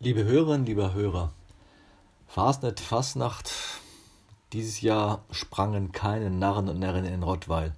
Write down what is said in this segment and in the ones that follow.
Liebe Hörerinnen, lieber Hörer, Fasnet, Fasnacht, dieses Jahr sprangen keine Narren und Närrinnen in Rottweil.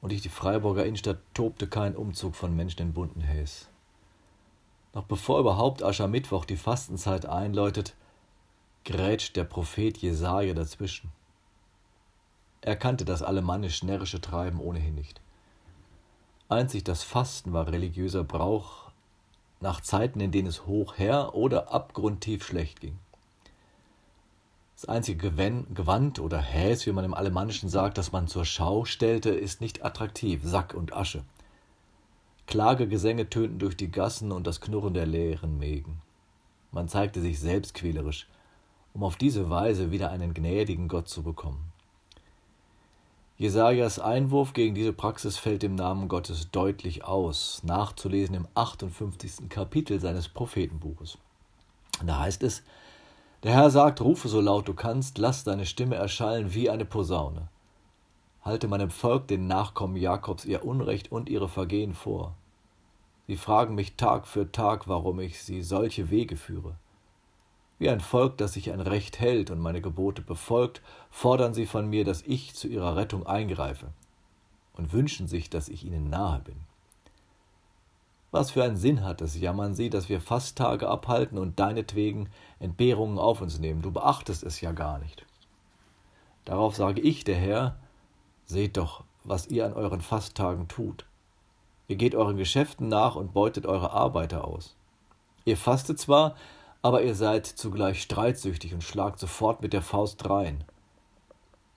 Und durch die Freiburger Innenstadt tobte kein Umzug von Menschen in bunten Häs. Noch bevor überhaupt Aschermittwoch die Fastenzeit einläutet, grätscht der Prophet Jesaja dazwischen. Er kannte das alemannisch-närrische Treiben ohnehin nicht. Einzig das Fasten war religiöser Brauch, nach Zeiten, in denen es hoch her oder abgrundtief schlecht ging. Das einzige Gewand oder Häs, wie man im Alemannischen sagt, das man zur Schau stellte, ist nicht attraktiv, Sack und Asche. Klagegesänge tönten durch die Gassen und das Knurren der leeren Mägen. Man zeigte sich selbstquälerisch, um auf diese Weise wieder einen gnädigen Gott zu bekommen. Jesajas Einwurf gegen diese Praxis fällt im Namen Gottes deutlich aus, nachzulesen im 58. Kapitel seines Prophetenbuches. Da heißt es: Der Herr sagt: Rufe so laut du kannst, lass deine Stimme erschallen wie eine Posaune. Halte meinem Volk, den Nachkommen Jakobs, ihr Unrecht und ihre Vergehen vor. Sie fragen mich Tag für Tag, warum ich sie solche Wege führe. Wie ein Volk, das sich ein Recht hält und meine Gebote befolgt, fordern sie von mir, dass ich zu ihrer Rettung eingreife und wünschen sich, dass ich ihnen nahe bin. Was für einen Sinn hat es, jammern sie, dass wir Fasttage abhalten und deinetwegen Entbehrungen auf uns nehmen. Du beachtest es ja gar nicht. Darauf sage ich, der Herr, seht doch, was ihr an euren Fasttagen tut. Ihr geht euren Geschäften nach und beutet eure Arbeiter aus. Ihr fastet zwar, aber ihr seid zugleich streitsüchtig und schlagt sofort mit der Faust drein.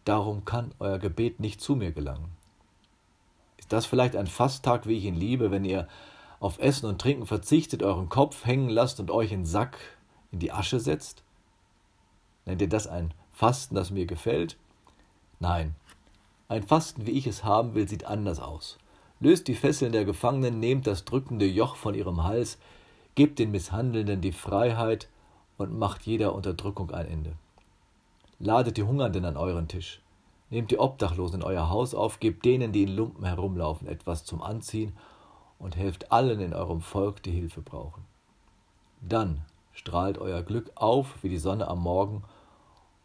Darum kann euer Gebet nicht zu mir gelangen. Ist das vielleicht ein Fasttag, wie ich ihn liebe, wenn ihr auf Essen und Trinken verzichtet, euren Kopf hängen lasst und euch in Sack in die Asche setzt? Nennt ihr das ein Fasten, das mir gefällt? Nein, ein Fasten, wie ich es haben will, sieht anders aus. Löst die Fesseln der Gefangenen, nehmt das drückende Joch von ihrem Hals, Gebt den Misshandelnden die Freiheit und macht jeder Unterdrückung ein Ende. Ladet die Hungernden an euren Tisch. Nehmt die Obdachlosen in euer Haus auf, gebt denen, die in Lumpen herumlaufen, etwas zum Anziehen und helft allen in eurem Volk, die Hilfe brauchen. Dann strahlt euer Glück auf wie die Sonne am Morgen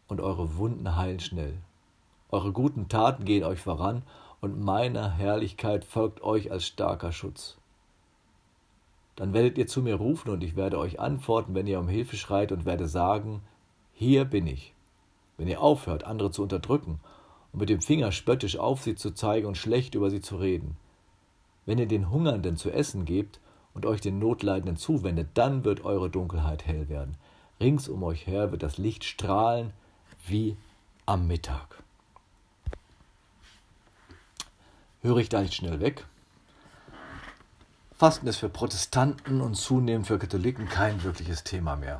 und eure Wunden heilen schnell. Eure guten Taten gehen euch voran und meiner Herrlichkeit folgt euch als starker Schutz. Dann werdet ihr zu mir rufen und ich werde euch antworten, wenn ihr um Hilfe schreit und werde sagen, hier bin ich. Wenn ihr aufhört, andere zu unterdrücken und mit dem Finger spöttisch auf sie zu zeigen und schlecht über sie zu reden. Wenn ihr den Hungernden zu essen gebt und euch den Notleidenden zuwendet, dann wird eure Dunkelheit hell werden. Rings um euch her wird das Licht strahlen wie am Mittag. Höre ich da nicht schnell weg? Fasten ist für Protestanten und zunehmend für Katholiken kein wirkliches Thema mehr.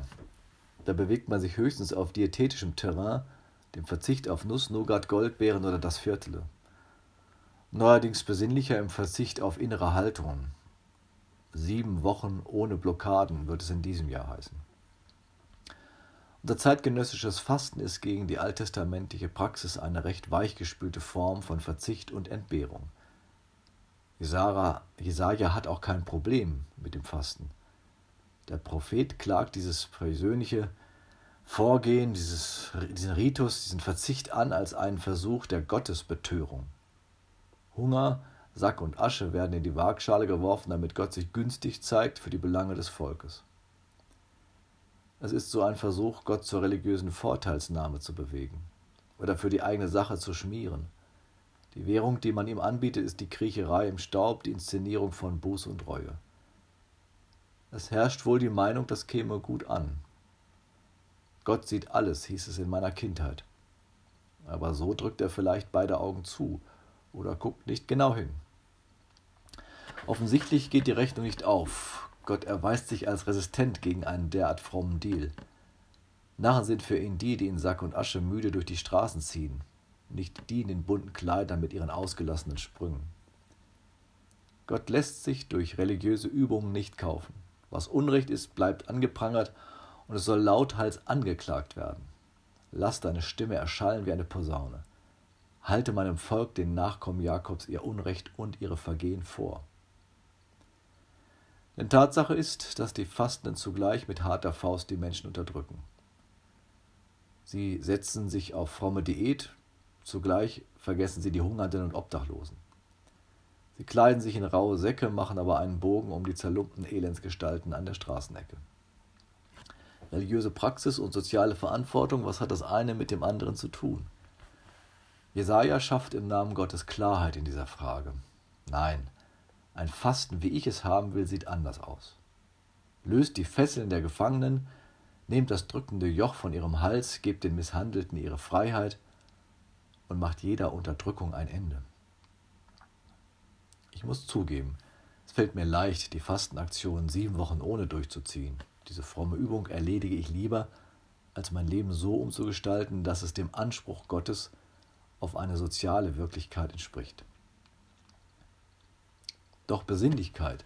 Da bewegt man sich höchstens auf diätetischem Terrain, dem Verzicht auf Nuss, Nougat, Goldbeeren oder das Viertele. Neuerdings besinnlicher im Verzicht auf innere Haltungen. Sieben Wochen ohne Blockaden wird es in diesem Jahr heißen. Unser zeitgenössisches Fasten ist gegen die alttestamentliche Praxis eine recht weichgespülte Form von Verzicht und Entbehrung. Jesaja hat auch kein Problem mit dem Fasten. Der Prophet klagt dieses persönliche Vorgehen, dieses, diesen Ritus, diesen Verzicht an als einen Versuch der Gottesbetörung. Hunger, Sack und Asche werden in die Waagschale geworfen, damit Gott sich günstig zeigt für die Belange des Volkes. Es ist so ein Versuch, Gott zur religiösen Vorteilsnahme zu bewegen oder für die eigene Sache zu schmieren. Die Währung, die man ihm anbietet, ist die Kriecherei im Staub, die Inszenierung von Buß und Reue. Es herrscht wohl die Meinung, das käme gut an. Gott sieht alles, hieß es in meiner Kindheit. Aber so drückt er vielleicht beide Augen zu oder guckt nicht genau hin. Offensichtlich geht die Rechnung nicht auf. Gott erweist sich als resistent gegen einen derart frommen Deal. Narren sind für ihn die, die in Sack und Asche müde durch die Straßen ziehen, nicht die in den bunten Kleidern mit ihren ausgelassenen Sprüngen. Gott lässt sich durch religiöse Übungen nicht kaufen. Was Unrecht ist, bleibt angeprangert und es soll lauthals angeklagt werden. Lass deine Stimme erschallen wie eine Posaune. Halte meinem Volk, den Nachkommen Jakobs, ihr Unrecht und ihre Vergehen vor. Denn Tatsache ist, dass die Fastenden zugleich mit harter Faust die Menschen unterdrücken. Sie setzen sich auf fromme Diät, zugleich vergessen sie die Hungernden und Obdachlosen. Sie kleiden sich in raue Säcke, machen aber einen Bogen um die zerlumpten Elendsgestalten an der Straßenecke. Religiöse Praxis und soziale Verantwortung, was hat das eine mit dem anderen zu tun? Jesaja schafft im Namen Gottes Klarheit in dieser Frage. Nein, ein Fasten, wie ich es haben will, sieht anders aus. Löst die Fesseln der Gefangenen, nehmt das drückende Joch von ihrem Hals, gebt den Misshandelten ihre Freiheit und macht jeder Unterdrückung ein Ende. Ich muss zugeben, es fällt mir leicht, die Fastenaktion sieben Wochen ohne durchzuziehen. Diese fromme Übung erledige ich lieber, als mein Leben so umzugestalten, dass es dem Anspruch Gottes auf eine soziale Wirklichkeit entspricht. Doch Besinnlichkeit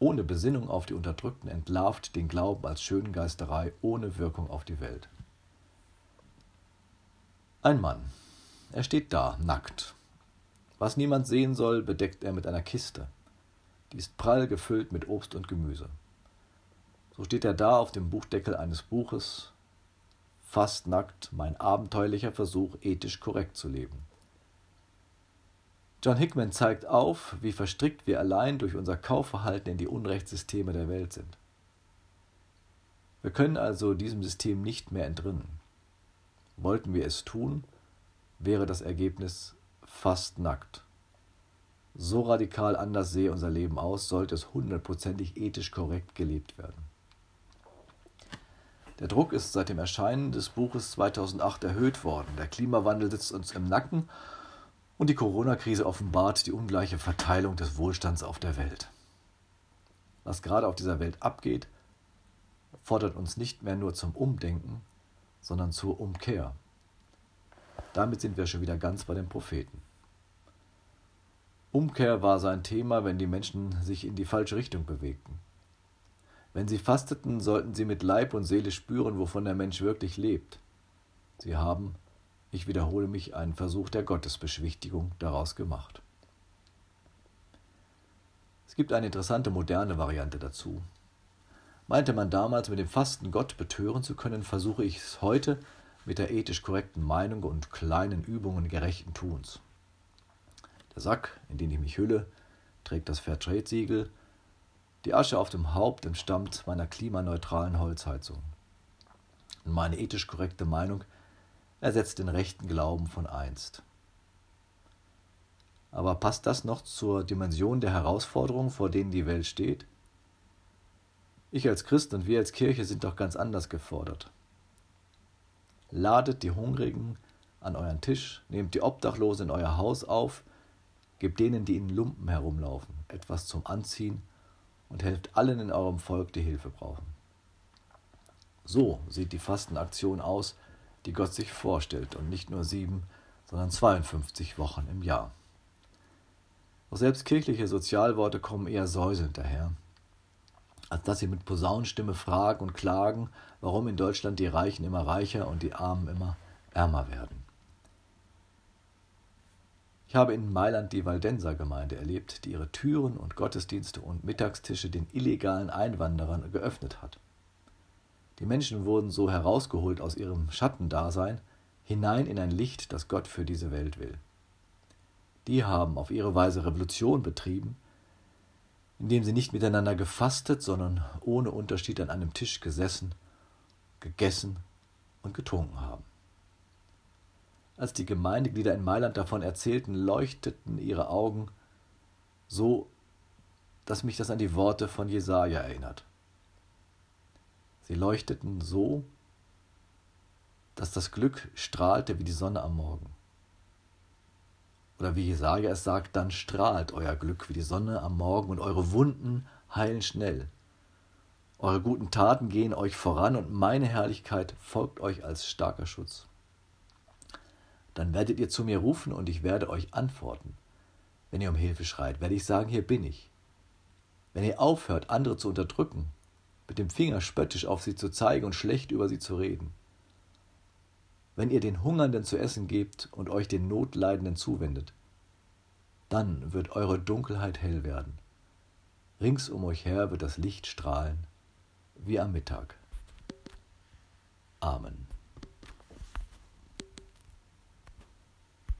ohne Besinnung auf die Unterdrückten entlarvt den Glauben als Schöngeisterei ohne Wirkung auf die Welt. Ein Mann. Er steht da, nackt. Was niemand sehen soll, bedeckt er mit einer Kiste. Die ist prall gefüllt mit Obst und Gemüse. So steht er da auf dem Buchdeckel eines Buches, fast nackt, mein abenteuerlicher Versuch, ethisch korrekt zu leben. John Hickman zeigt auf, wie verstrickt wir allein durch unser Kaufverhalten in die Unrechtssysteme der Welt sind. Wir können also diesem System nicht mehr entrinnen. Wollten wir es tun, wäre das Ergebnis fast nackt. So radikal anders sehe unser Leben aus, sollte es hundertprozentig ethisch korrekt gelebt werden. Der Druck ist seit dem Erscheinen des Buches 2008 erhöht worden. Der Klimawandel sitzt uns im Nacken und die Corona-Krise offenbart die ungleiche Verteilung des Wohlstands auf der Welt. Was gerade auf dieser Welt abgeht, fordert uns nicht mehr nur zum Umdenken, sondern zur Umkehr. Damit sind wir schon wieder ganz bei den Propheten. Umkehr war sein Thema, wenn die Menschen sich in die falsche Richtung bewegten. Wenn sie fasteten, sollten sie mit Leib und Seele spüren, wovon der Mensch wirklich lebt. Sie haben ich wiederhole mich, einen Versuch der Gottesbeschwichtigung daraus gemacht. Es gibt eine interessante moderne Variante dazu. Meinte man damals mit dem Fasten Gott betören zu können, versuche ich es heute mit der ethisch korrekten Meinung und kleinen Übungen gerechten Tuns. Der Sack, in den ich mich hülle, trägt das Fairtrade-Siegel. Die Asche auf dem Haupt entstammt meiner klimaneutralen Holzheizung. Und meine ethisch korrekte Meinung ersetzt den rechten Glauben von einst. Aber passt das noch zur Dimension der Herausforderungen, vor denen die Welt steht? Ich als Christ und wir als Kirche sind doch ganz anders gefordert. Ladet die Hungrigen an euren Tisch, nehmt die Obdachlosen in euer Haus auf, gebt denen, die in Lumpen herumlaufen, etwas zum Anziehen und helft allen in eurem Volk, die Hilfe brauchen. So sieht die Fastenaktion aus, die Gott sich vorstellt und nicht nur sieben, sondern 52 Wochen im Jahr. Auch selbst kirchliche Sozialworte kommen eher säuselnd daher, als dass sie mit Posaunenstimme fragen und klagen, warum in Deutschland die Reichen immer reicher und die Armen immer ärmer werden. Ich habe in Mailand die Valdenser Gemeinde erlebt, die ihre Türen und Gottesdienste und Mittagstische den illegalen Einwanderern geöffnet hat. Die Menschen wurden so herausgeholt aus ihrem Schattendasein hinein in ein Licht, das Gott für diese Welt will. Die haben auf ihre Weise Revolution betrieben, indem sie nicht miteinander gefastet, sondern ohne Unterschied an einem Tisch gesessen, gegessen und getrunken haben. Als die Gemeindeglieder in Mailand davon erzählten, leuchteten ihre Augen so, dass mich das an die Worte von Jesaja erinnert. Sie leuchteten so, dass das Glück strahlte wie die Sonne am Morgen. Oder wie Jesaja es sagt, dann strahlt euer Glück wie die Sonne am Morgen und eure Wunden heilen schnell. Eure guten Taten gehen euch voran und meine Herrlichkeit folgt euch als starker Schutz. Dann werdet ihr zu mir rufen und ich werde euch antworten. Wenn ihr um Hilfe schreit, werde ich sagen, hier bin ich. Wenn ihr aufhört, andere zu unterdrücken, mit dem Finger spöttisch auf sie zu zeigen und schlecht über sie zu reden. Wenn ihr den Hungernden zu essen gebt und euch den Notleidenden zuwendet, dann wird eure Dunkelheit hell werden. Rings um euch her wird das Licht strahlen wie am Mittag. Amen.